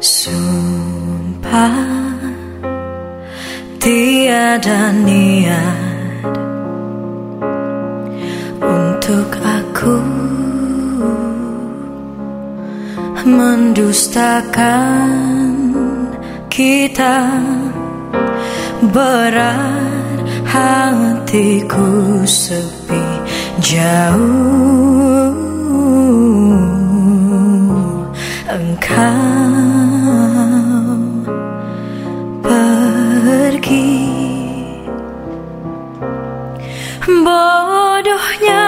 Sumpah tiada niat untuk aku. Mendustakan kita. Berat hatiku sepi jauh engkau Bodohnya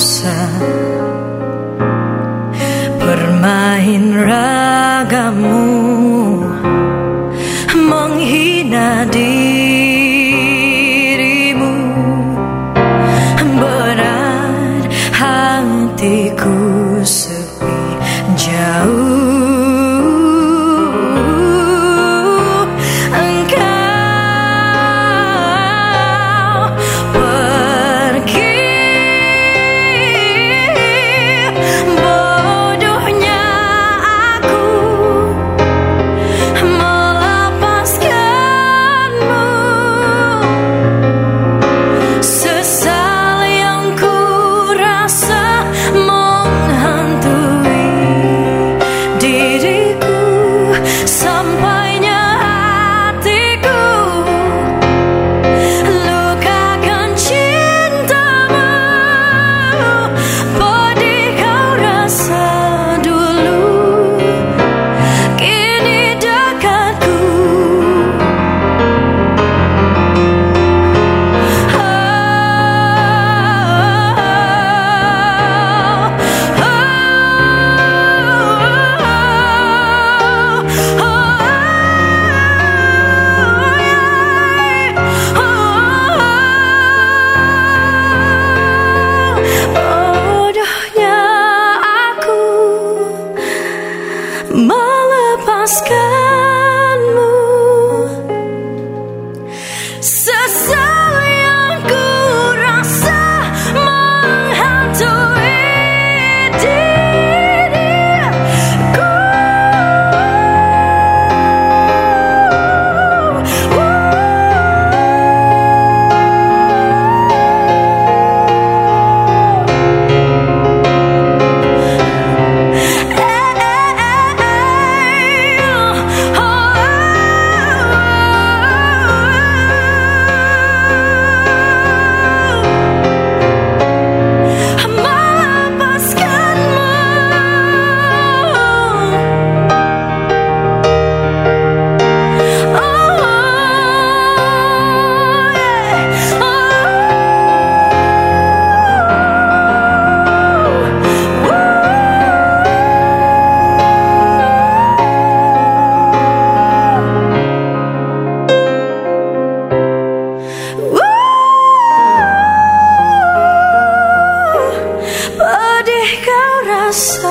dosa. Bermain ragamu Menghina dirimu. Berat hatiku sepi jauh So.